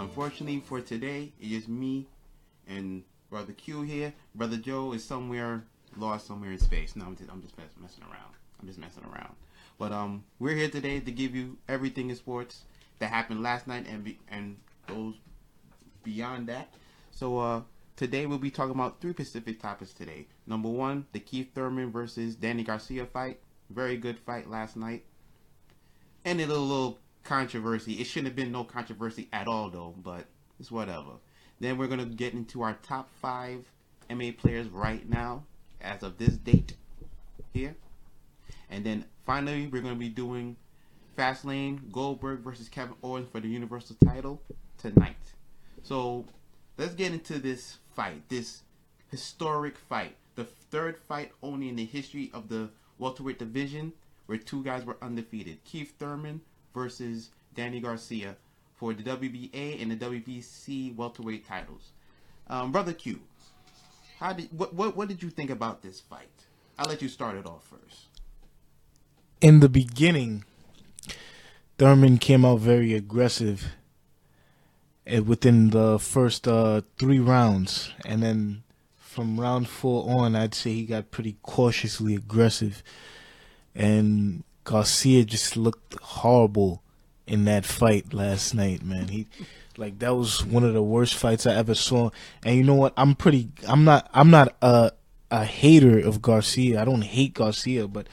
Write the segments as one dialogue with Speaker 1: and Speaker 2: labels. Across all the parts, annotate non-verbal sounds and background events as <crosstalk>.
Speaker 1: Unfortunately for today, it is me and Brother Q here. Brother Joe is somewhere lost somewhere in space. No, I'm just, I'm just mess, messing around. I'm just messing around. But um, we're here today to give you everything in sports that happened last night and be, and goes beyond that. So uh, today we'll be talking about three specific topics today. Number one, the Keith Thurman versus Danny Garcia fight. Very good fight last night. And a little, little controversy. It shouldn't have been no controversy at all though, but it's whatever. Then we're gonna get into our top five NBA players right now, as of this date here. And then finally we're gonna be doing Fastlane Goldberg versus Kevin Owens for the Universal title tonight. So let's get into this fight, this historic fight, the third fight only in the history of the welterweight division where two guys were undefeated: Keith Thurman versus Danny Garcia for the WBA and the WBC welterweight titles. Um, Brother Q, how did what, what what did you think about this fight? I'll let you start it off first.
Speaker 2: In the beginning, Thurman came out very aggressive and within the first uh, three rounds, and then from round four on, I'd say he got pretty cautiously aggressive, and Garcia just looked horrible in that fight last night, man. He like that was one of the worst fights I ever saw. And you know what? I'm pretty I'm not I'm not a a hater of Garcia. I don't hate Garcia, but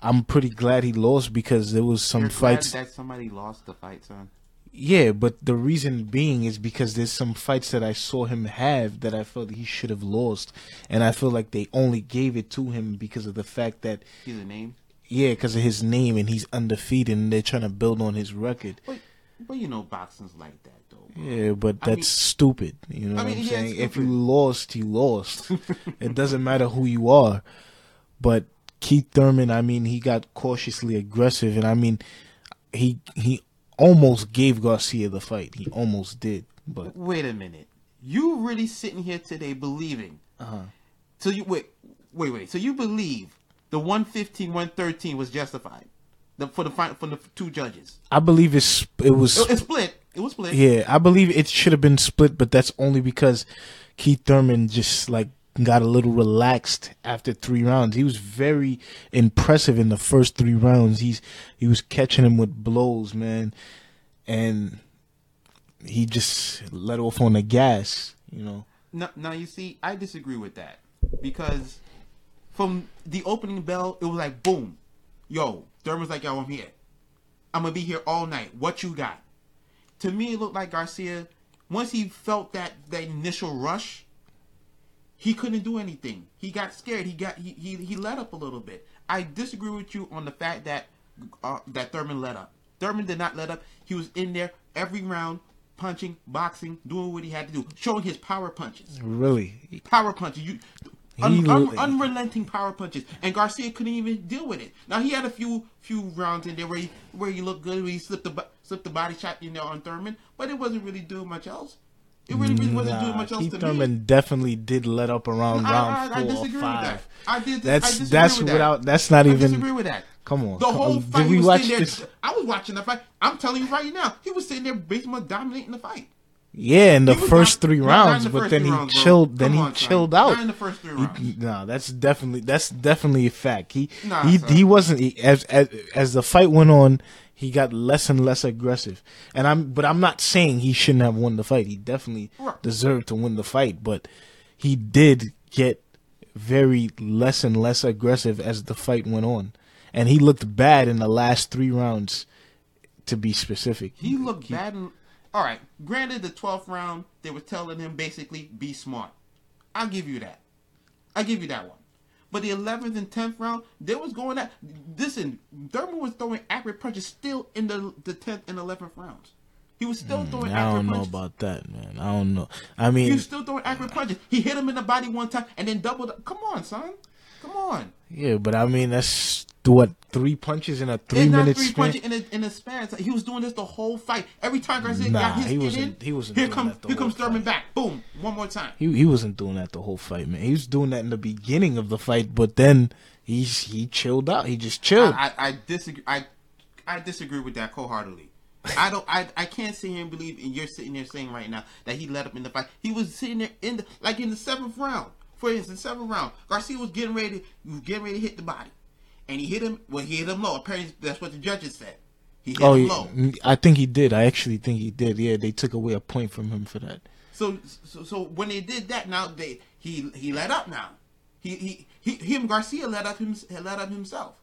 Speaker 2: I'm pretty glad he lost because there was some
Speaker 1: You're
Speaker 2: fights
Speaker 1: that somebody lost the fight, son.
Speaker 2: yeah, but the reason being is because there's some fights that I saw him have that I felt he should have lost, and I feel like they only gave it to him because of the fact that
Speaker 1: He's a name.
Speaker 2: Yeah, because of his name and he's undefeated, and they're trying to build on his record.
Speaker 1: But but you know boxing's like that though. bro.
Speaker 2: Yeah, but
Speaker 1: I
Speaker 2: that's
Speaker 1: mean-
Speaker 2: stupid. You know
Speaker 1: I
Speaker 2: what I'm
Speaker 1: yeah,
Speaker 2: saying? If you lost, you lost. <laughs> it doesn't matter who you are. But Keith Thurman, I mean, he got cautiously aggressive, and I mean, he he almost gave Garcia the fight. He almost did, but
Speaker 1: Wait a minute. You really sitting here today believing?
Speaker 2: uh-huh.
Speaker 1: So you wait, wait, wait. So you believe the 115, 113 was justified? The for the for the two judges.
Speaker 2: I believe it's it was
Speaker 1: It, it split. It was split.
Speaker 2: yeah. I believe it should have been split, but that's only because Keith Thurman just like got a little relaxed after three rounds. He was very impressive in the first three rounds. He's he was catching him with blows, man, and he just let off on the gas. You know,
Speaker 1: Now, now you see, I disagree with that because from the opening bell, it was like boom, yo. Thurman's like, yo, I'm here. I'm gonna be here all night. What you got? To me, it looked like Garcia. Once he felt that that initial rush, he couldn't do anything. He got scared. He got he he, he let up a little bit. I disagree with you on the fact that uh, that Thurman let up. Thurman did not let up. He was in there every round, punching, boxing, doing what he had to do, showing his power punches
Speaker 2: really.
Speaker 1: power punches. You un, un, unrelenting power punches, and Garcia couldn't even deal with it. Now he had a few few rounds in there where he where he looked good, where he slipped the slipped the body shot, you know, on Thurman, but it wasn't really doing much else. It really, really wasn't doing much else
Speaker 2: Keith
Speaker 1: to
Speaker 2: Thurman
Speaker 1: me.
Speaker 2: definitely did let up around
Speaker 1: I,
Speaker 2: round
Speaker 1: I, I
Speaker 2: four or
Speaker 1: disagree with that.
Speaker 2: five.
Speaker 1: I did. I
Speaker 2: That's
Speaker 1: disagree
Speaker 2: that's
Speaker 1: with that.
Speaker 2: without. That's not even.
Speaker 1: I disagree with that.
Speaker 2: Come on.
Speaker 1: The
Speaker 2: come
Speaker 1: whole
Speaker 2: on.
Speaker 1: fight,
Speaker 2: Did we
Speaker 1: was
Speaker 2: watch
Speaker 1: sitting there.
Speaker 2: this?
Speaker 1: I was watching the fight. I'm telling you right now, he was sitting there basically dominating the fight.
Speaker 2: Yeah, in the first
Speaker 1: not-
Speaker 2: three
Speaker 1: not- not
Speaker 2: rounds,
Speaker 1: the
Speaker 2: but
Speaker 1: first
Speaker 2: then he
Speaker 1: rounds,
Speaker 2: chilled. Then
Speaker 1: Come
Speaker 2: he
Speaker 1: on, son.
Speaker 2: chilled
Speaker 1: Not
Speaker 2: out.
Speaker 1: in the first three
Speaker 2: He-
Speaker 1: rounds.
Speaker 2: no, that's definitely that's definitely a fact. He
Speaker 1: Nah,
Speaker 2: he
Speaker 1: son.
Speaker 2: he wasn't he, as, as as the fight went on. He got less and less aggressive, and I'm but I'm not saying he shouldn't have won the fight. He definitely
Speaker 1: Right.
Speaker 2: deserved to win the fight, but he did get very less and less aggressive as the fight went on, and he looked bad in the last three rounds. To be specific,
Speaker 1: He looked bad. In, all right. Granted, the twelfth round they were telling him basically be smart. I'll give you that. I'll give you that one. But the eleventh and tenth round, they was going at. Listen, Thurman was throwing accurate punches still in the the tenth and eleventh rounds. He was still throwing
Speaker 2: Mm, I
Speaker 1: accurate
Speaker 2: don't know
Speaker 1: punches.
Speaker 2: about that, man. I don't know. I
Speaker 1: he
Speaker 2: mean,
Speaker 1: was still throwing accurate punches. He hit him in the body one time and then doubled. Up. Come on, son. Come on.
Speaker 2: yeah, but I mean that's what three punches in a three
Speaker 1: it's
Speaker 2: minute
Speaker 1: three
Speaker 2: span.
Speaker 1: in a, in a span. It's like He was doing this the whole fight. Every time Garcia
Speaker 2: Nah,
Speaker 1: got his
Speaker 2: he wasn't-
Speaker 1: in,
Speaker 2: he wasn't
Speaker 1: here
Speaker 2: doing
Speaker 1: comes
Speaker 2: that the
Speaker 1: here
Speaker 2: whole
Speaker 1: comes Thurman
Speaker 2: fight.
Speaker 1: back. Boom, one more time.
Speaker 2: He he wasn't doing that the whole fight, man. He was doing that in the beginning of the fight, but then he's he chilled out. He just chilled.
Speaker 1: I, I, I disagree. I I disagree with that wholeheartedly I don't. I I can't sit here and believe, and you're sitting there saying right now that he let up in the fight. He was sitting there in the like in the seventh round. For instance, seventh round, Garcia was getting ready, was getting ready to hit the body, and he hit him. Well, he hit him low. Apparently, that's what the judges said. He hit
Speaker 2: Oh,
Speaker 1: him low.
Speaker 2: I think he did. I actually think he did. Yeah, they took away a point from him for that.
Speaker 1: So, so, so when they did that, now they he he let up. Now, he he, he him Garcia let up him let up himself.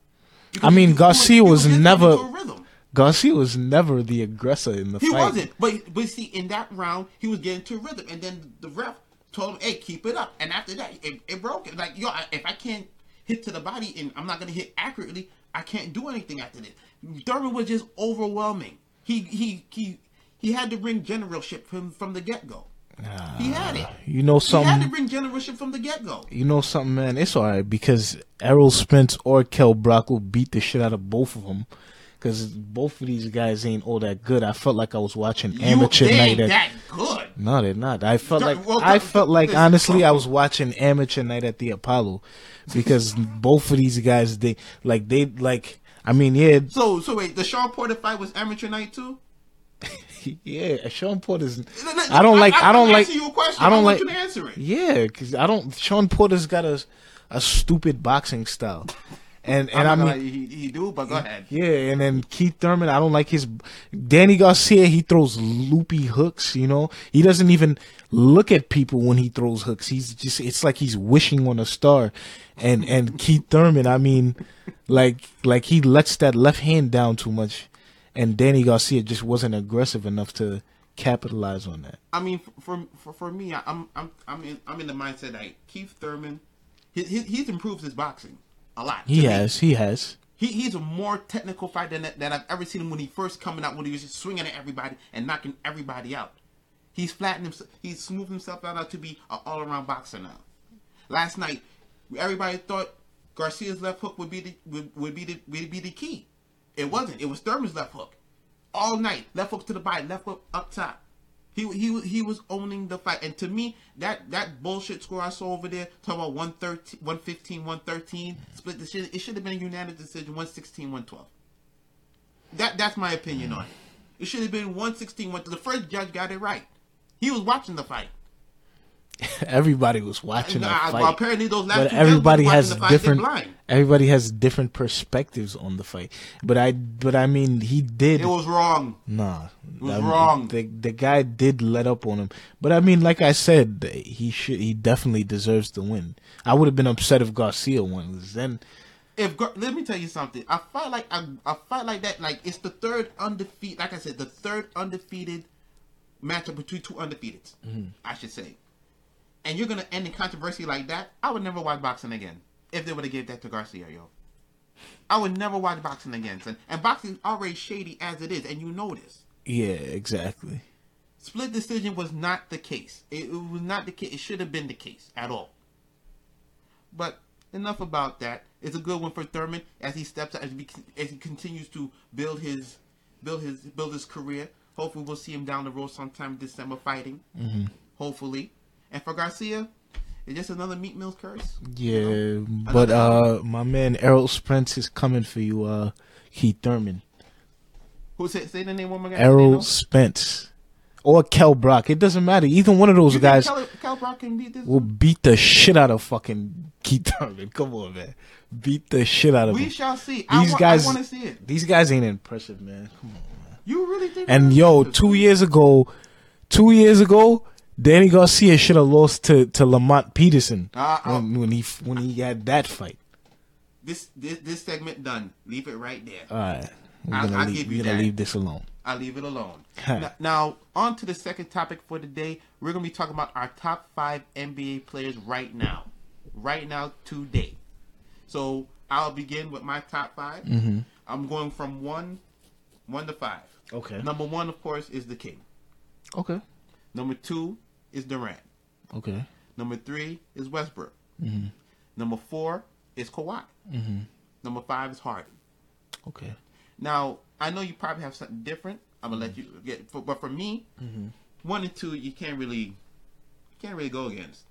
Speaker 2: I mean,
Speaker 1: was
Speaker 2: Garcia was
Speaker 1: he
Speaker 2: never-
Speaker 1: into a rhythm.
Speaker 2: Garcia was never the aggressor in the
Speaker 1: He
Speaker 2: fight.
Speaker 1: He wasn't, but but see, in that round, he was getting to rhythm, and then the ref told him, "Hey, keep it up." And after that, it, it broke. Like yo, if I can't hit to the body and I'm not gonna hit accurately, I can't do anything after this. Thurman was just overwhelming. He he he he had to bring generalship from from the get go. he had it.
Speaker 2: You know something.
Speaker 1: He had
Speaker 2: something.
Speaker 1: the ring generalship from the get go.
Speaker 2: You know something, man. It's alright because Errol Spence or Kell Brook will beat the shit out of both of them. Because both of these guys ain't all that good. I felt like I was watching amateur
Speaker 1: you, they
Speaker 2: night. At,
Speaker 1: that good.
Speaker 2: no, they're not. I felt like
Speaker 1: well,
Speaker 2: I felt like honestly I was watching amateur night at the Apollo because both of these guys they like they like I mean yeah
Speaker 1: So so wait, the Shawn Porter fight was amateur night too. <laughs>
Speaker 2: yeah Shawn Porter's I don't like I, don't like
Speaker 1: you a question.
Speaker 2: I don't like
Speaker 1: you to answer it.
Speaker 2: Yeah, because I don't. Shawn Porter's got a a stupid boxing style, and and I
Speaker 1: I'm
Speaker 2: mean,
Speaker 1: not he, he do, but go ahead.
Speaker 2: yeah, and then Keith Thurman, I don't like his. Danny Garcia, he throws loopy hooks. You know, he doesn't even look at people when he throws hooks. He's just, it's like he's wishing on a star. And and Keith Thurman, I mean, like like he lets that left hand down too much, and Danny Garcia just wasn't aggressive enough to capitalize on that.
Speaker 1: I mean, for for, for me, I- I'm I'm I'm in I'm in the mindset that Keith Thurman, he, he he's improved his boxing a lot.
Speaker 2: He
Speaker 1: to me.
Speaker 2: has, he has.
Speaker 1: He, he's a more technical fighter than, than I've ever seen him when he first coming out when he was just swinging at everybody and knocking everybody out. He's flattened himself. He's smoothed himself out to be an all around boxer now. Last night, everybody thought Garcia's left hook would be the would, would be the would be the key. It wasn't. It was Thurman's left hook. All night, left hook to the body, left hook up top. He he he was owning the fight, and to me, that that bullshit score I saw over there, talking about 113, 115, 113, split shit. It should have been a unanimous decision, 116, 112. That that's my opinion on it. It should have been 116, 112. The first judge got it right. He was watching the fight. <laughs>
Speaker 2: Everybody was watching
Speaker 1: Nah,
Speaker 2: that fight.
Speaker 1: well, apparently those last
Speaker 2: but everybody has
Speaker 1: watching the fight, they're
Speaker 2: different everybody has different perspectives on the fight but i but i mean he did
Speaker 1: It was wrong.
Speaker 2: nah it
Speaker 1: was
Speaker 2: I mean,
Speaker 1: wrong.
Speaker 2: the the guy did let up on him but i mean like i said he should he definitely deserves to win i would have been upset if garcia won then
Speaker 1: If let me tell you something, I fight like I, I fight like that. Like it's the third undefeated. Like I said, the third undefeated matchup between two undefeateds. Mm-hmm. I should say. And you're gonna end in controversy like that. I would never watch boxing again if they would have gave that to Garcia, yo. I would never watch boxing again. And, and boxing is already shady as it is, and you know this.
Speaker 2: yeah exactly
Speaker 1: Split decision was not the case. It, it was not the case. It should have been the case at all. But enough about that. It's a good one for Thurman as he steps out, as, we, as he continues to build his build his build his career. Hopefully, we'll see him down the road sometime in December fighting. Mm-hmm. Hopefully, and for Garcia, it's just another Meek Mills curse.
Speaker 2: yeah but uh my man errol spence is coming for you uh keith thurman
Speaker 1: Who say, say the name one more again?
Speaker 2: errol spence or kell brook it doesn't matter either one of those
Speaker 1: You
Speaker 2: guys
Speaker 1: Cal, Kell Brook can beat this?
Speaker 2: will beat the shit out of fucking Keith Thurman. <laughs> Come on, man. Beat the shit out of
Speaker 1: we
Speaker 2: him.
Speaker 1: shall see. I
Speaker 2: These
Speaker 1: wa-
Speaker 2: guys,
Speaker 1: want to see it.
Speaker 2: these guys ain't impressive, man. Come on. Man.
Speaker 1: You really think?
Speaker 2: And yo, two years ago, two years ago, Danny Garcia should have lost to to Lamont Peterson
Speaker 1: Uh,
Speaker 2: when, when he when he had that fight.
Speaker 1: this this this segment done. Leave it right there.
Speaker 2: All right, we're
Speaker 1: I'll-
Speaker 2: gonna
Speaker 1: I'll
Speaker 2: leave, we're gonna leave this alone.
Speaker 1: I'll leave it alone. <laughs>
Speaker 2: Huh.
Speaker 1: Now, now, on to the second topic for today. We're going to be talking about our top five NBA players right now. Right now, today. So, I'll begin with my top 5
Speaker 2: Mm-hmm.
Speaker 1: I'm going from one, one to five.
Speaker 2: Okay.
Speaker 1: Number one, of course, is the King.
Speaker 2: Okay.
Speaker 1: Number two is Durant.
Speaker 2: Okay.
Speaker 1: Number three is Westbrook.
Speaker 2: Mm-hmm.
Speaker 1: Number four is Kawhi.
Speaker 2: Mm-hmm.
Speaker 1: Number five is Harden.
Speaker 2: Okay.
Speaker 1: Now, I know you probably have something different. I'm gonna let you get, for, but for me,
Speaker 2: Mm-hmm.
Speaker 1: one and two you can't really, you can't really go against.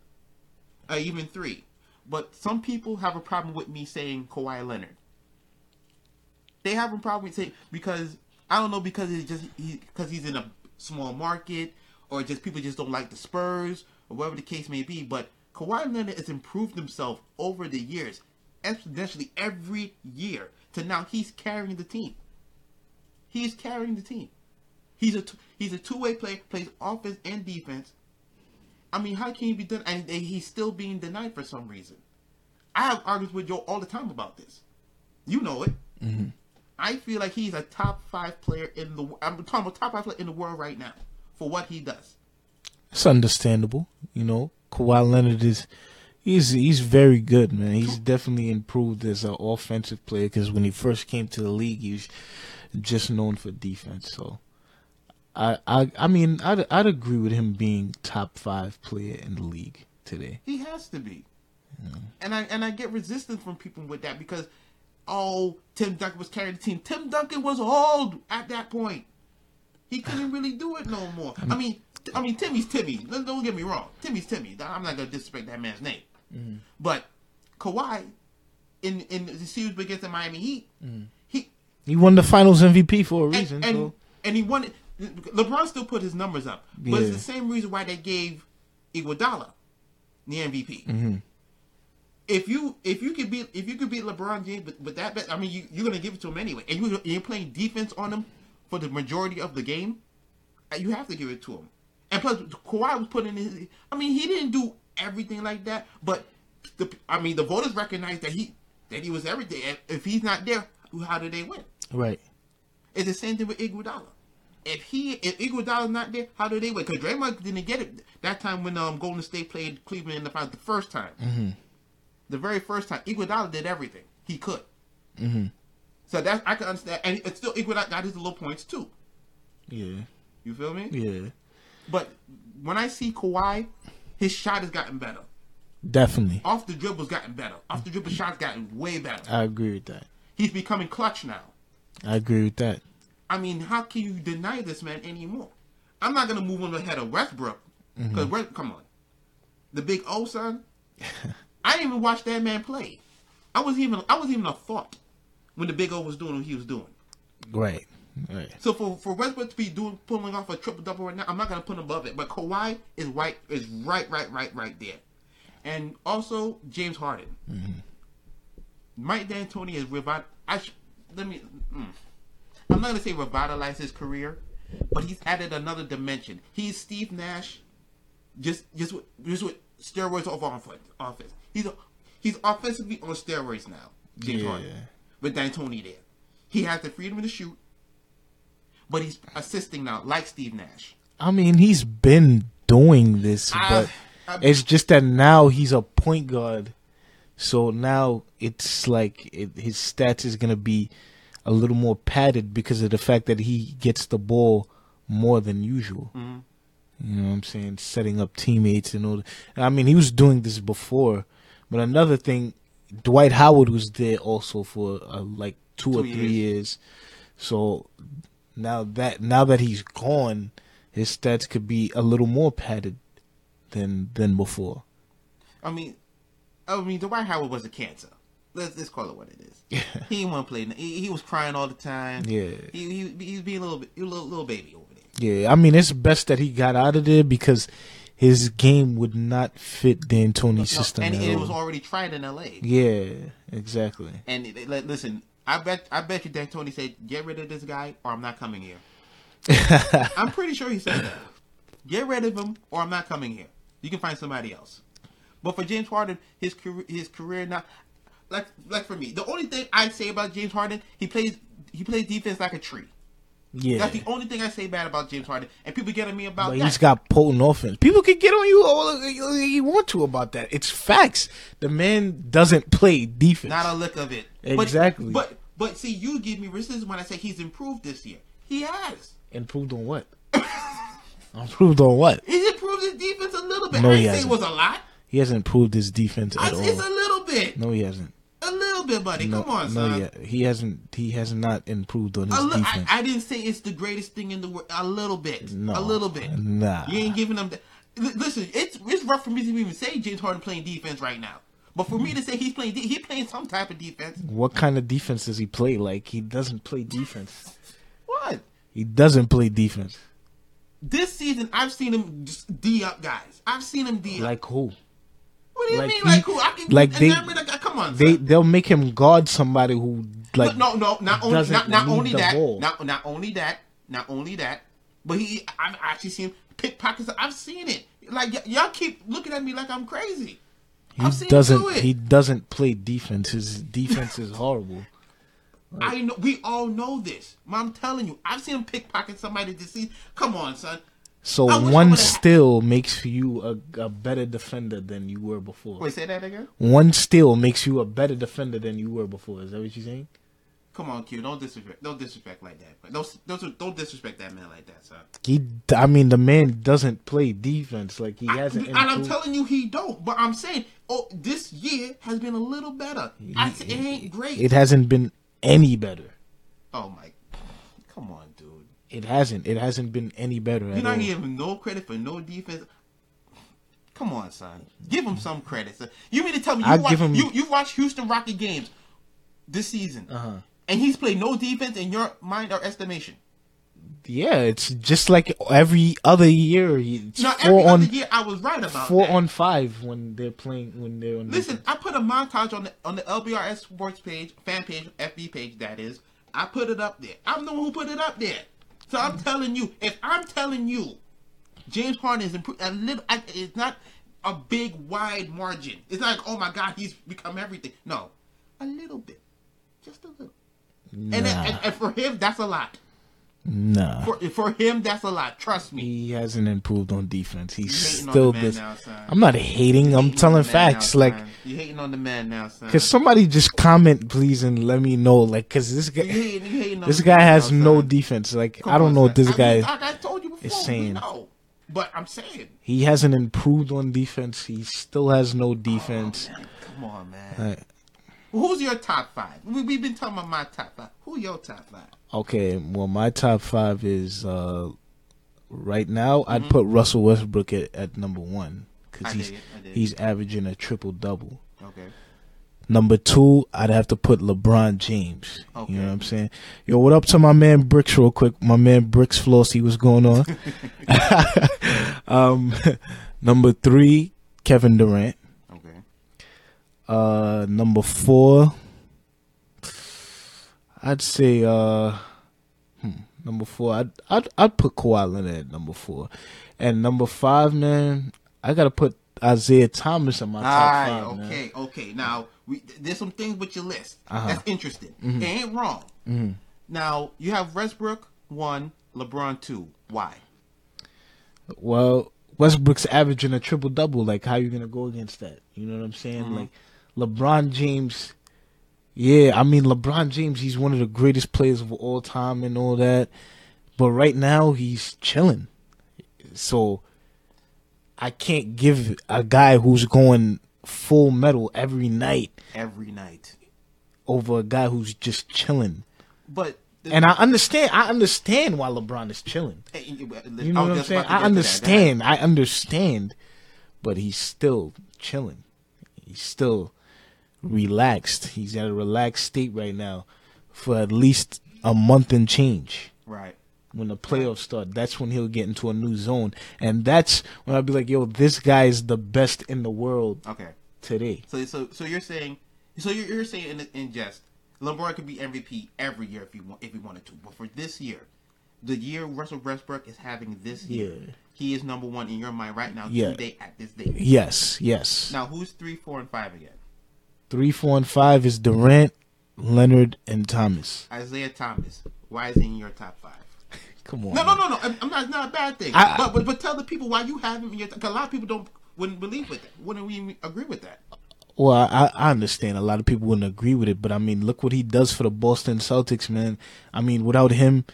Speaker 1: Uh, even three, but some people have a problem with me saying Kawhi Leonard. They have a problem with saying because I don't know because it's just he because he's in a small market or just people just don't like the Spurs or whatever the case may be. But Kawhi Leonard has improved himself over the years, exponentially every year. To now he's carrying the team. He's carrying the team. He's a t- he's a two way player, plays offense and defense. I mean, how can he be done? And, he's still being denied for some reason. I have arguments with Joe all the time about this. You know it. Mm-hmm. I feel like he's a top five player in the. I'm talking about top five player in the world right now for what he does.
Speaker 2: It's understandable, you know. Kawhi Leonard is he's he's very good, man. He's definitely improved as an offensive player because when he first came to the league, he was just known for defense. So, I I I mean, I'd I'd agree with him being top five player in the league today.
Speaker 1: He has to be. Mm. And I and I get resistance from people with that because oh, Tim Duncan was carrying the team. Tim Duncan was old at that point. He couldn't really do it no more. I mean, I mean, Timmy's Timmy. Don't get me wrong. Timmy's Timmy. I'm not gonna disrespect that man's name. But Kawhi, in in the series against the Miami Heat, he
Speaker 2: He won the Finals MVP for a reason.
Speaker 1: and,
Speaker 2: so
Speaker 1: and he won it. LeBron still put his numbers up, but it's the same reason why they gave Iguodala the MVP.
Speaker 2: Mm-hmm.
Speaker 1: If you if you could beat if you could beat LeBron James with, with that bet, I mean you, you're gonna give it to him anyway, and you you're playing defense on him for the majority of the game. uh, You have to give it to him. And plus, Kawhi was putting in his. I mean, he didn't do everything like that, but the I mean the voters recognize that he that he was everything. And If he's not there, how do they win?
Speaker 2: right,
Speaker 1: It's the same thing with Iguodala. If he if Iguodala's not there, how do they win? Because Draymond didn't get it that time when um Golden State played Cleveland in the finals the first time.
Speaker 2: Mm-hmm.
Speaker 1: The very first time, Iguodala did everything he could.
Speaker 2: Mm-hmm.
Speaker 1: So that I can understand, and it's still Iguodala got his low points too.
Speaker 2: yeah,
Speaker 1: You feel me?
Speaker 2: yeah,
Speaker 1: But when I see Kawhi, his shot has gotten better.
Speaker 2: definitely.
Speaker 1: Off the dribbles gotten better. Off the dribble shots gotten way better.
Speaker 2: I agree with that.
Speaker 1: He's becoming clutch now.
Speaker 2: I agree with that.
Speaker 1: I mean, how can you deny this man anymore? I'm not gonna move on ahead of Westbrook mm-hmm. because come on, the big O son. <laughs> I didn't even watch that man play. I was even I was even a thought when the big O was doing what he was doing.
Speaker 2: Right, right.
Speaker 1: So for for Westbrook to be doing pulling off a triple double right now, I'm not gonna put him above it. But Kawhi is right is right right right right there, and also James Harden. Mike D'Antoni is revive. I sh- let me. Mm. I'm not gonna say revitalize his career, but he's added another dimension. He's Steve Nash, just just with, just with steroids off offense. offense. He's he's offensively on steroids now. James
Speaker 2: Yeah.
Speaker 1: Harden with D'Antoni there. He has the freedom to shoot, but he's assisting now, like Steve Nash.
Speaker 2: I mean, he's been doing this, but
Speaker 1: I-
Speaker 2: it's just that now he's a point guard. So now it's like it, his stats is gonna be a little more padded because of the fact that he gets the ball more than usual.
Speaker 1: Mhm.
Speaker 2: You know what I'm saying? Setting up teammates and all. that. I mean, he was doing this before, but another thing, Dwight Howard was there also for uh, like two, or
Speaker 1: Two
Speaker 2: three years. So now that now that he's gone, his stats could be a little more padded than than before.
Speaker 1: I mean, I mean, Dwight Howard was a cancer. Let's let's call it what it is. <laughs> he didn't want to play. He, he was crying all the time.
Speaker 2: Yeah.
Speaker 1: He he, he was being a little bit a little, little baby over there.
Speaker 2: Yeah, I mean it's best that he got out of there because his game would not fit the D'Antoni
Speaker 1: No,
Speaker 2: system.
Speaker 1: and it was already tried in L.A.
Speaker 2: yeah, exactly.
Speaker 1: And it, it- listen, I bet I bet you D'Antoni said, "Get rid of this guy, or I'm not coming here." <laughs> I'm pretty sure he said that. Get rid of him, or I'm not coming here. You can find somebody else. But for James Harden, his career, his career now, like like for me, the only thing I say about James Harden, he plays he plays defense like a tree.
Speaker 2: Yeah,
Speaker 1: That's the only thing I say bad about James Harden, and people get on me about
Speaker 2: but
Speaker 1: that.
Speaker 2: he's got potent offense. People can get on you all you want to about that. It's facts. The man doesn't play defense.
Speaker 1: Not a lick of it.
Speaker 2: Exactly.
Speaker 1: But but, but see, you give me is when I say he's improved this year. He has.
Speaker 2: Improved on what? <laughs> improved on what?
Speaker 1: He's improved his defense a little bit.
Speaker 2: No,
Speaker 1: I
Speaker 2: he
Speaker 1: didn't say it
Speaker 2: hasn't.
Speaker 1: was a lot.
Speaker 2: He hasn't improved his defense
Speaker 1: I,
Speaker 2: at all.
Speaker 1: it's a little bit.
Speaker 2: no, he hasn't.
Speaker 1: A little bit, buddy.
Speaker 2: No,
Speaker 1: Come on,
Speaker 2: no,
Speaker 1: son.
Speaker 2: yeah, he hasn't. He has not improved on his
Speaker 1: li- I,
Speaker 2: defense.
Speaker 1: I didn't say it's the greatest thing in the world. A little bit.
Speaker 2: no,
Speaker 1: A little bit.
Speaker 2: Nah.
Speaker 1: You ain't giving them. The, Li- listen, it's it's rough for me to even say James Harden playing defense right now. But for me to say he's playing, de- he's playing some type of defense.
Speaker 2: What kind of defense does he play? Like he doesn't play defense.
Speaker 1: What? what?
Speaker 2: He doesn't play defense.
Speaker 1: This season, I've seen him just D up guys. I've seen him D up.
Speaker 2: Like who?
Speaker 1: What do you
Speaker 2: like
Speaker 1: mean?
Speaker 2: he-
Speaker 1: like who? I can
Speaker 2: like they-
Speaker 1: a- come on.
Speaker 2: They
Speaker 1: son.
Speaker 2: they'll make him guard somebody who like
Speaker 1: no, no, not only not, not only that,
Speaker 2: ball.
Speaker 1: not not only that, not only that, but he I've actually seen him pick. I've seen it. Like y- y'all keep looking at me like I'm crazy. I've
Speaker 2: he
Speaker 1: do
Speaker 2: doesn't
Speaker 1: it.
Speaker 2: he doesn't play defense. His defense is horrible.
Speaker 1: I know we all know this. I'm telling you, I've seen him pickpocket somebody this season. Come on, son.
Speaker 2: So
Speaker 1: I I
Speaker 2: one
Speaker 1: would've-
Speaker 2: steal makes you a, a better defender than you were before.
Speaker 1: Wait, say that again.
Speaker 2: One steal makes you a better defender than you were before. Is that what you're saying?
Speaker 1: Come on, Q. Don't disrespect. Don't disrespect like that. But don't don't don't disrespect that man like that, son.
Speaker 2: He, I mean, the man doesn't play defense. Like he hasn't.
Speaker 1: and I'm telling you, he don't. But I'm saying, oh, this year has been a little better. I, it ain't great.
Speaker 2: It hasn't been any better.
Speaker 1: oh my, come on.
Speaker 2: It hasn't. It hasn't been any better
Speaker 1: You're not
Speaker 2: all.
Speaker 1: giving him no credit for no defense. Come on, son. Give him some credit. Son. You mean to tell me you
Speaker 2: I
Speaker 1: watch,
Speaker 2: him-
Speaker 1: you you watch Houston Rocket games this season,
Speaker 2: Uh-huh.
Speaker 1: and he's played no defense in your mind or estimation?
Speaker 2: Yeah, it's just like every other year. It's
Speaker 1: Now, every
Speaker 2: four
Speaker 1: other
Speaker 2: on
Speaker 1: year, I was right about
Speaker 2: four
Speaker 1: that.
Speaker 2: on five when they're playing when they're on.
Speaker 1: Listen,
Speaker 2: defense.
Speaker 1: I put a montage on the on the LBRS sports page, fan page, FB page. That is, I put it up there. I'm the one who put it up there. So I'm telling you, if I'm telling you, James Harden is improved a little. I, it's not a big wide margin. It's not like, oh my God, he's become everything. No, a little bit, just a little. And, and, and for him, that's a lot.
Speaker 2: Nah,
Speaker 1: For for him, that's a lot. Trust me.
Speaker 2: he hasn't improved on defense. He's still this.
Speaker 1: now.
Speaker 2: I'm not hating. I'm
Speaker 1: Hating
Speaker 2: telling facts.
Speaker 1: now,
Speaker 2: like,
Speaker 1: you hating on the man now, son.
Speaker 2: cause somebody just comment, please, and let me know. Like, cause this guy,
Speaker 1: hating- you hating on
Speaker 2: this guy has
Speaker 1: now,
Speaker 2: no defense. Like,
Speaker 1: Come
Speaker 2: I don't
Speaker 1: on,
Speaker 2: know what this
Speaker 1: I
Speaker 2: guy.
Speaker 1: mean, like I told you before,
Speaker 2: is saying.
Speaker 1: But I'm saying,
Speaker 2: He hasn't improved on defense. He still has no defense.
Speaker 1: Oh, come on, man. Who's your top five? We, we've been talking about my top five. Who your top five?
Speaker 2: okay, well, my top five is uh right now.
Speaker 1: Mm-hmm.
Speaker 2: I'd put Russell Westbrook at, at number one because he's
Speaker 1: dig it, I dig it.
Speaker 2: he's averaging a triple double.
Speaker 1: Okay.
Speaker 2: Number two, I'd have to put LeBron James.
Speaker 1: Okay.
Speaker 2: You know what I'm saying? Yo, what up to my man Bricks real quick? My man Bricks Flossy, what's going on? <laughs> <laughs> um, <laughs> number three, Kevin Durant. Uh, number four, I'd say uh, hmm, number four. I'd I'd I'd put Kawhi Leonard at number four, and number five, man, I gotta put Isaiah Thomas in my top five. man.
Speaker 1: Okay. Okay. Now, we, there's some things with your list
Speaker 2: Uh-huh.
Speaker 1: that's interesting. It ain't wrong.
Speaker 2: Mm-hmm.
Speaker 1: Now you have Westbrook one, LeBron two. Why?
Speaker 2: Well, Westbrook's averaging a triple double. Like, how you gonna go against that? You know what I'm saying?
Speaker 1: Mm-hmm.
Speaker 2: Like, LeBron James. Yeah, I mean LeBron James. He's one of the greatest players of all time and all that. But right now he's chilling. So I can't give a guy who's going full metal every night
Speaker 1: Every night.
Speaker 2: over a guy who's just chilling.
Speaker 1: But
Speaker 2: And I understand. I understand why LeBron is chilling. You know what I'm saying? I understand. I understand, but he's still chilling. He's still relaxed. He's at a relaxed state right now for at least a month and change.
Speaker 1: Right.
Speaker 2: When the playoffs start, that's when he'll get into a new zone, and that's when I'll be like, "Yo, this guy is the best in the world
Speaker 1: Okay.
Speaker 2: today."
Speaker 1: So so so you're saying so you're, you're saying in, in jest LeBron could be MVP every year if he want if he wanted to, but for this year, the year Russell Westbrook is having this year,
Speaker 2: Yeah.
Speaker 1: he is number one in your mind right now.
Speaker 2: Yeah.
Speaker 1: Today at this date.
Speaker 2: Yes, yes.
Speaker 1: Now who's three, four, and five again?
Speaker 2: Three, four, and five is Durant, Leonard, and Thomas.
Speaker 1: Isaiah Thomas. Why is he in your top five? <laughs>
Speaker 2: Come on.
Speaker 1: No, no,
Speaker 2: man.
Speaker 1: no, no. I'm, I'm not. It's not a bad thing.
Speaker 2: I-
Speaker 1: but, but but tell the people why you have him in your. A lot of people don't wouldn't believe with that. Wouldn't we agree with that?
Speaker 2: Well, I, I understand a lot of people wouldn't agree with it, but I mean, look what he does for the Boston Celtics, man. I mean, without him,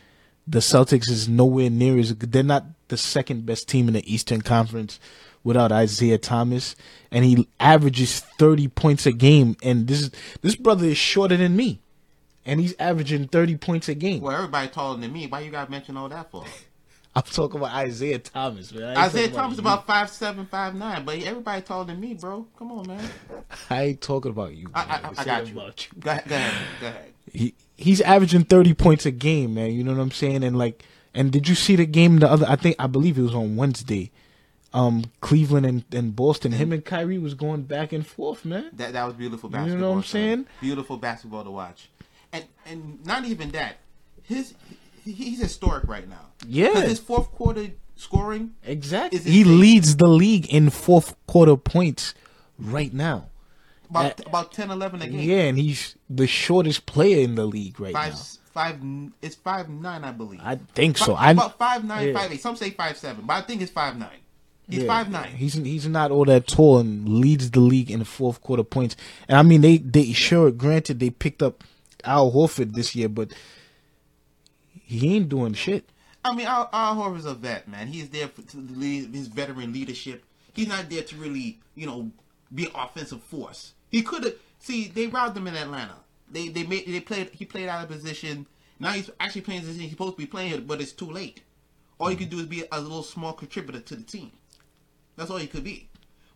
Speaker 2: the Celtics is nowhere near as. They're not the second best team in the Eastern Conference without Isaiah Thomas, and he averages thirty points a game. And this is this brother is shorter than me, and he's averaging thirty points a game.
Speaker 1: Well, everybody taller than me. Why you got to mention all that for? <laughs>
Speaker 2: I'm talking about Isaiah Thomas, man. I
Speaker 1: Isaiah Thomas
Speaker 2: you.
Speaker 1: about five seven, five nine, but everybody taller than me, bro. Come on, man.
Speaker 2: I ain't talking about you.
Speaker 1: I,
Speaker 2: man.
Speaker 1: I, I
Speaker 2: It's
Speaker 1: got you.
Speaker 2: about you.
Speaker 1: Go ahead, go ahead, go ahead.
Speaker 2: he he's averaging 30 points a game, man. You know what I'm saying? And like, and did you see the game the other? I think I believe it was on Wednesday. Um, Cleveland and, and Boston. Him and Kyrie was going back and forth, man.
Speaker 1: That that was beautiful basketball.
Speaker 2: You know what I'm saying?
Speaker 1: Beautiful basketball to watch, and and not even that. His he's historic right now.
Speaker 2: Yeah,
Speaker 1: his fourth quarter scoring.
Speaker 2: Exactly. He leads the league in fourth quarter points right now.
Speaker 1: About
Speaker 2: Uh,
Speaker 1: about 10, 11 a game.
Speaker 2: Yeah, and he's the shortest player in the league right
Speaker 1: Five
Speaker 2: now.
Speaker 1: five. It's five nine, I believe.
Speaker 2: I think so.
Speaker 1: Fi-
Speaker 2: I
Speaker 1: about five nine,
Speaker 2: yeah.
Speaker 1: five eight. Some say five seven, but I think it's five nine. He's
Speaker 2: Yeah,
Speaker 1: five nine.
Speaker 2: He's he's not all that tall and leads the league in the fourth quarter points. And I mean, they they sure granted they picked up Al Horford this year, but he ain't doing shit.
Speaker 1: I mean, Al, Al Horford's a vet, man. He's there for, to lead his veteran leadership. He's not there to really, you know, be offensive force. He could have. See, they robbed him in Atlanta. They they made they played. He played out of position. Now he's actually playing the position he's supposed to be playing, but it's too late. All he mm. could do is be a little small contributor to the team. That's all he could be.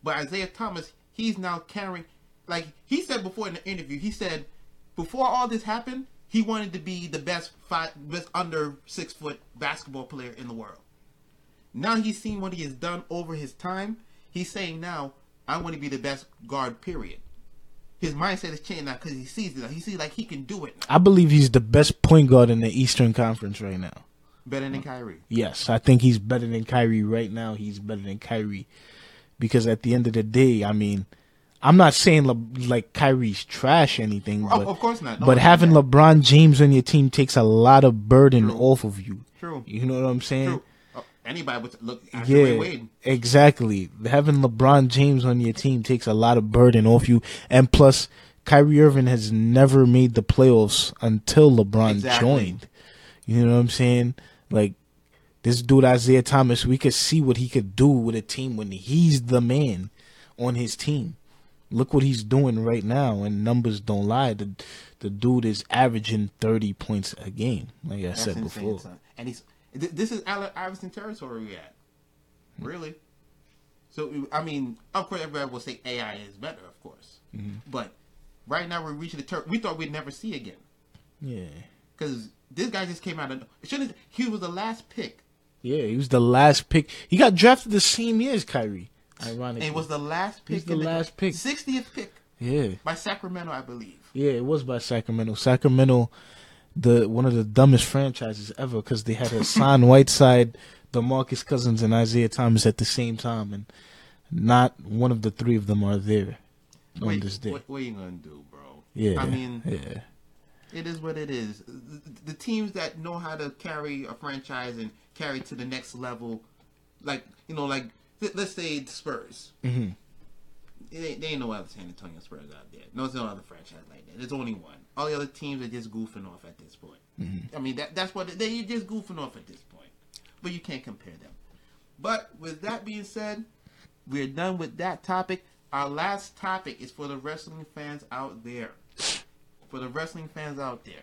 Speaker 1: But Isaiah Thomas, he's now carrying. Like he said before in the interview, he said before all this happened, he wanted to be the best five, best under six foot basketball player in the world. Now he's seen what he has done over his time. He's saying now, I want to be the best guard. Period. His mindset is changing now because he sees it. now. He sees like he can do it now.
Speaker 2: I believe he's the best point guard in the Eastern Conference right now.
Speaker 1: Better than Kyrie.
Speaker 2: Yes, I think he's better than Kyrie right now. He's better than Kyrie because at the end of the day, I mean, I'm not saying Le- like Kyrie's trash or anything, but
Speaker 1: of course not. No,
Speaker 2: but having. LeBron James on your team takes a lot of burden
Speaker 1: True.
Speaker 2: off of you.
Speaker 1: True.
Speaker 2: You know what I'm saying?
Speaker 1: Oh, anybody would look
Speaker 2: Yeah,
Speaker 1: Wade.
Speaker 2: exactly. Having LeBron James on your team takes a lot of burden off you, and plus, Kyrie Irving has never made the playoffs until LeBron
Speaker 1: Exactly.
Speaker 2: joined. You know what I'm saying? Like this dude Isaiah Thomas, we could see what he could do with a team when he's the man on his team. Look what he's doing right now, and numbers don't lie. The the dude is averaging thirty points a game, like I
Speaker 1: That's
Speaker 2: said
Speaker 1: insane,
Speaker 2: before.
Speaker 1: son. And he's th- this is Allen Iverson territory we at. Really? So I mean, of course, everybody will say AI is better, of course.
Speaker 2: Mm-hmm.
Speaker 1: But right now we're reaching the ter- we thought we'd never see again
Speaker 2: Yeah.
Speaker 1: Because this guy just came out of Shouldn't he was the last pick
Speaker 2: Yeah, he was the last pick. He got drafted the same year as Kyrie. Ironically,
Speaker 1: and was the last pick.
Speaker 2: He's the
Speaker 1: in
Speaker 2: last pick.
Speaker 1: sixtieth pick
Speaker 2: yeah,
Speaker 1: by Sacramento, I believe.
Speaker 2: yeah. It was by Sacramento. Sacramento, the one of the dumbest franchises ever because they had Hassan <laughs> Whiteside, DeMarcus Cousins, and Isaiah Thomas at the same time, and not one of the three of them are there on this day.
Speaker 1: what, what are you gonna do, bro?
Speaker 2: Yeah,
Speaker 1: I mean,
Speaker 2: yeah,
Speaker 1: It is what it is. The, teams that know how to carry a franchise and carry to the next level, like you know, like let's say the Spurs.
Speaker 2: hmm
Speaker 1: They, they ain't no other San Antonio Spurs out there. No, there's no other franchise like that. There's only one. All the other teams are just goofing off at this point. I mean, that that's what they, they're just goofing off at this point. But you can't compare them. But with that being said, we're done with that topic. Our last topic is for the wrestling fans out there. For the wrestling fans out there.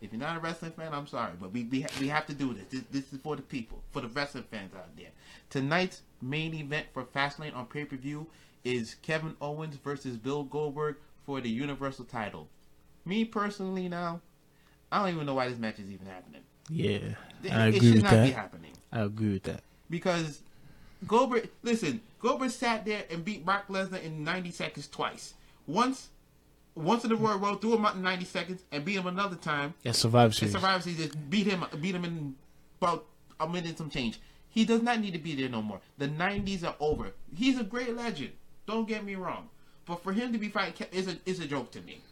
Speaker 1: If you're not a wrestling fan, I'm sorry, but we we, ha- we have to do this. this. This is for the people, for the wrestling fans out there. Tonight's main event for Fastlane on pay per view is Kevin Owens versus Bill Goldberg for the Universal title. Me personally, now, I don't even know why this match is even happening.
Speaker 2: yeah.
Speaker 1: It,
Speaker 2: I
Speaker 1: it
Speaker 2: agree
Speaker 1: should
Speaker 2: with
Speaker 1: not be
Speaker 2: that.
Speaker 1: happening
Speaker 2: I agree with that.
Speaker 1: because Goldberg. Listen, Goldberg sat there and beat Brock Lesnar in 90 seconds twice. Once, once in the Royal Rumble, threw him out in 90 seconds, and beat him another time.
Speaker 2: Yeah,
Speaker 1: And
Speaker 2: Series.
Speaker 1: Survivor Series just beat him, beat him in about a minute and some change. He does not need to be there no more. The 90s are over. He's a great legend. Don't get me wrong, but for him to be fighting is a is a joke to me.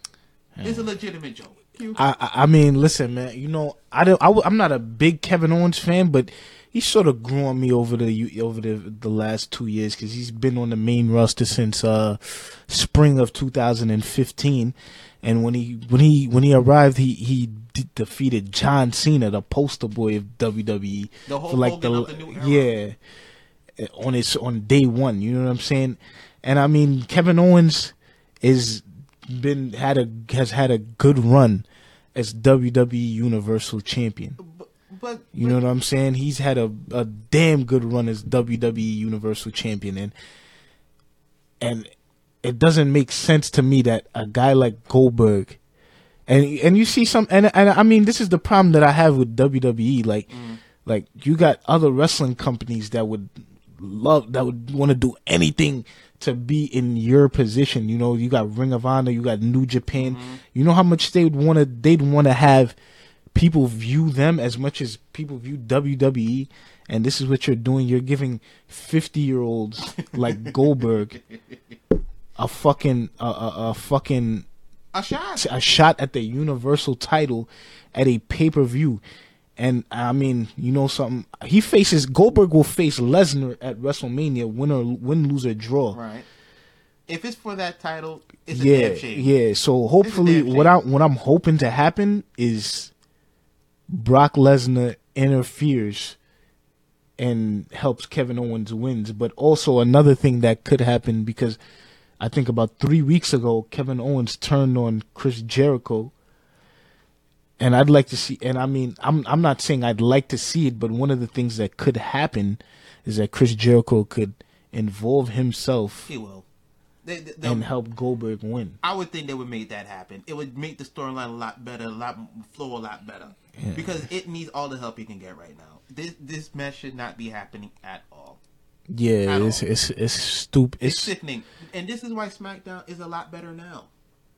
Speaker 1: It's a legitimate joke.
Speaker 2: I, I I mean, listen, man. You know, I don't. I, am not a big Kevin Owens fan, but he sort of grew on me over the over the the last two years because he's been on the main roster since uh spring of 2015, and when he when he when he arrived, he he de- defeated John Cena, the poster boy of WWE,
Speaker 1: The
Speaker 2: for like
Speaker 1: the new era.
Speaker 2: yeah on its on day one. You know what I'm saying? And I mean, Kevin Owens is been had a has had a good run as WWE Universal Champion.
Speaker 1: But,
Speaker 2: You know what I'm saying? He's had a a damn good run as WWE Universal Champion, and and it doesn't make sense to me that a guy like Goldberg and and you see some and and I mean this is the problem that I have with WWE like mm. like you got other wrestling companies that would love that would want to do anything to be in your position you know? You got Ring of Honor you got New Japan. Mm-hmm. You know how much they would want to they'd want to have people view them as much as people view WWE and this is what you're doing you're giving 50 year olds like <laughs> Goldberg a fucking a, a, a fucking
Speaker 1: A shot.
Speaker 2: a shot at the universal title at a pay per view. And I mean, you know something. He faces Goldberg will face Lesnar at WrestleMania, win or win, lose or draw.
Speaker 1: Right. If it's for that title, it's a
Speaker 2: yeah, yeah. So hopefully, what I what I'm hoping to happen is Brock Lesnar interferes and helps Kevin Owens wins. But also another thing that could happen because I think about three weeks ago, Kevin Owens turned on Chris Jericho. And I'd like to see, and I mean, I'm I'm not saying I'd like to see it, but one of the things that could happen is that Chris Jericho could involve himself
Speaker 1: He will. They, they,
Speaker 2: and help Goldberg win.
Speaker 1: I would think they would make that happen. It would make the storyline a lot better, a lot flow a lot better. Because it needs all the help it can get right now. This this match should not be happening at all.
Speaker 2: Yeah,
Speaker 1: At
Speaker 2: it's
Speaker 1: all.
Speaker 2: it's it's stupid.
Speaker 1: It's
Speaker 2: It's
Speaker 1: sickening, and this is why SmackDown is a lot better now.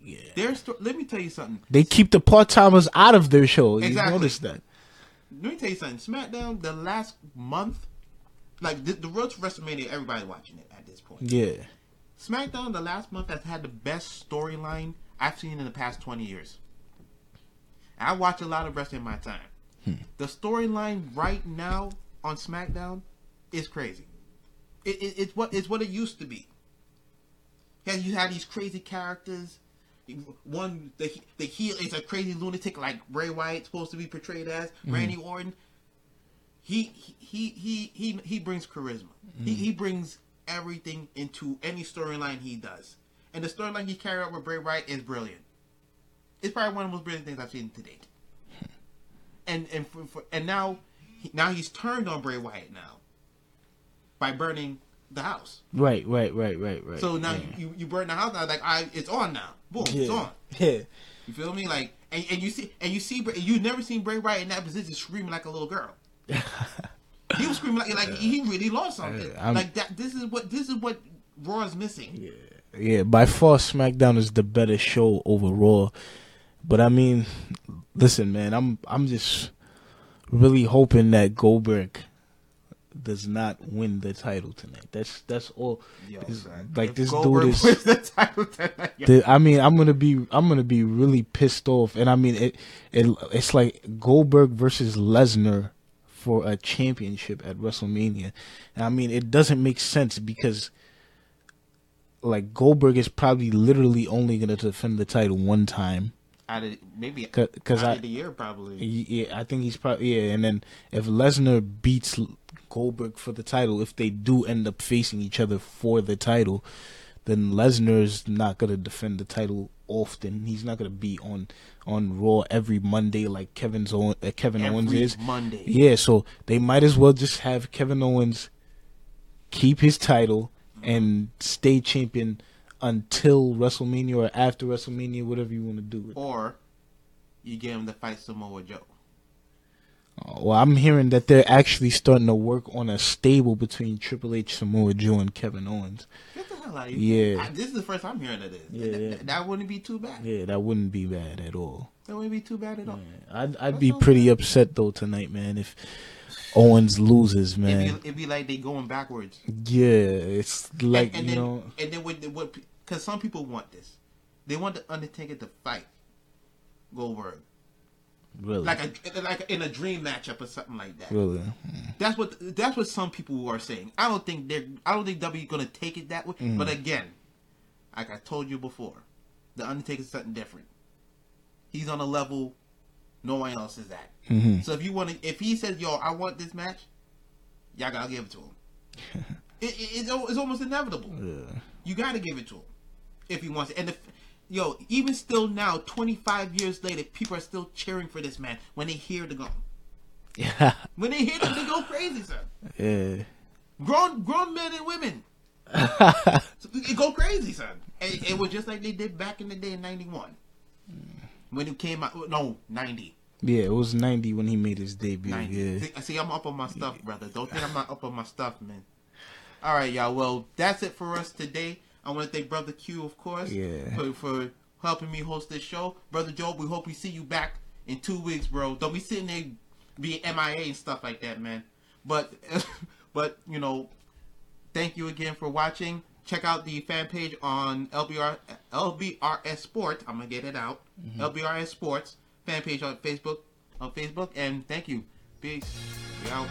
Speaker 2: yeah.
Speaker 1: Their sto- let me tell you something.
Speaker 2: They keep the part timers out of their show.
Speaker 1: Exactly.
Speaker 2: You notice that?
Speaker 1: Let me tell you something. SmackDown the last month, like the, the road to WrestleMania, everybody's watching it at this point.
Speaker 2: Yeah.
Speaker 1: SmackDown the last month has had the best storyline I've seen in the past 20 years. I watch a lot of wrestling in my time. Hmm. The storyline right now on SmackDown is crazy. It, it, it's what it's what it used to be. You had these crazy characters. One the the heel is a crazy lunatic like Bray Wyatt supposed to be portrayed as hmm. Randy Orton. He he he he he brings charisma. He hmm. he brings everything into any storyline he does, and the storyline he carried out with Bray Wyatt is brilliant. It's probably one of the most brilliant things I've seen to date. And and for, for, and now he, now he's turned on Bray Wyatt now by burning the house.
Speaker 2: Right, right, right, right, right.
Speaker 1: So now
Speaker 2: yeah.
Speaker 1: you, you burn the house now, like I it's on now. Boom, it's on. <laughs>
Speaker 2: Yeah.
Speaker 1: You feel me? Like and, and you see and you see Bray- you never seen Bray Wyatt in that position screaming like a little girl. <laughs> he was screaming like like he really lost something.
Speaker 2: Yeah, I'm-
Speaker 1: like that. This is what this is what Raw is missing.
Speaker 2: Yeah, by far SmackDown is the better show overall. But I mean, listen, man, I'm I'm just really hoping that Goldberg does not win the title tonight. That's that's all.
Speaker 1: Yo,
Speaker 2: like
Speaker 1: If
Speaker 2: this
Speaker 1: Goldberg
Speaker 2: dude is.
Speaker 1: wins the title tonight,
Speaker 2: the- I mean, I'm gonna be I'm gonna be really pissed off, and I mean it. It it's like Goldberg versus Lesnar for a championship at WrestleMania, and I mean it doesn't make sense because like Goldberg is probably literally only gonna defend the title one time.
Speaker 1: Out of maybe
Speaker 2: 'cause
Speaker 1: out
Speaker 2: I-
Speaker 1: of the year probably.
Speaker 2: Yeah, I think he's probably yeah, and then if Lesnar beats Goldberg for the title, if they do end up facing each other for the title, then Lesnar's not gonna defend the title often. He's not gonna be on on Raw every Monday like Kevin's Owen, uh, Kevin Owens is.
Speaker 1: Monday.
Speaker 2: Yeah, so they might as well just have Kevin Owens keep his title and stay champion until WrestleMania or after WrestleMania, whatever you want to do. It.
Speaker 1: Or you get him to fight Samoa Joe.
Speaker 2: Oh, well, I'm hearing that they're actually starting to work on a stable between Triple H, Samoa Joe, and Kevin Owens.
Speaker 1: Get the hell out of
Speaker 2: Yeah.
Speaker 1: I- this is the first I'm hearing of this.
Speaker 2: Yeah,
Speaker 1: That-
Speaker 2: yeah.
Speaker 1: that- that wouldn't be too bad.
Speaker 2: Yeah, that wouldn't be bad at all.
Speaker 1: That wouldn't be too bad at all.
Speaker 2: I'd I'd be pretty upset though tonight, man, if Owens loses,
Speaker 1: It'd
Speaker 2: man.
Speaker 1: be, it'd be like they going backwards.
Speaker 2: Yeah, it's like
Speaker 1: and, and
Speaker 2: you
Speaker 1: then,
Speaker 2: know,
Speaker 1: and then what? What? Because some people want this. They want the Undertaker to fight Goldberg,
Speaker 2: really,
Speaker 1: like a like in a dream matchup or something like that.
Speaker 2: really.
Speaker 1: That's what that's what some people are saying. I don't think they're. I don't think W gonna take it that way.
Speaker 2: Mm.
Speaker 1: But again, like I told you before, the Undertaker's something different. He's on a level no one else is at.
Speaker 2: Mhm.
Speaker 1: So if you want to, if he says, "Yo, I want this match," y'all gotta give it to him. <laughs> it, it, it's, it's almost inevitable.
Speaker 2: Yeah.
Speaker 1: You gotta give it to him if he wants it. And if yo, even still now, twenty five years later, people are still cheering for this man when they hear the go.
Speaker 2: Yeah, <laughs>
Speaker 1: When they hear them, they go crazy, sir.
Speaker 2: yeah.
Speaker 1: Grown grown men and women. <laughs> They go crazy, son. And it was just like they did back in the day in '91. when it came out. No, ninety.
Speaker 2: Yeah, it was ninety when he made his debut.
Speaker 1: 90.
Speaker 2: Yeah.
Speaker 1: See, see, I'm up on my stuff, brother. Don't think I'm not up on my stuff, man. All right, y'all. Well, that's it for us today. I want to thank Brother Q, of course,
Speaker 2: Yeah.
Speaker 1: for, for helping me host this show. Brother Joe, we hope we see you back in two weeks, bro. Don't be sitting there being MIA and stuff like that, man. But, <laughs> but you know, thank you again for watching. Check out the fan page on LBR LBRS Sports. I'm gonna get it out. Mm-hmm. LBRS Sports fan page on Facebook on Facebook. And thank you. Peace. We out.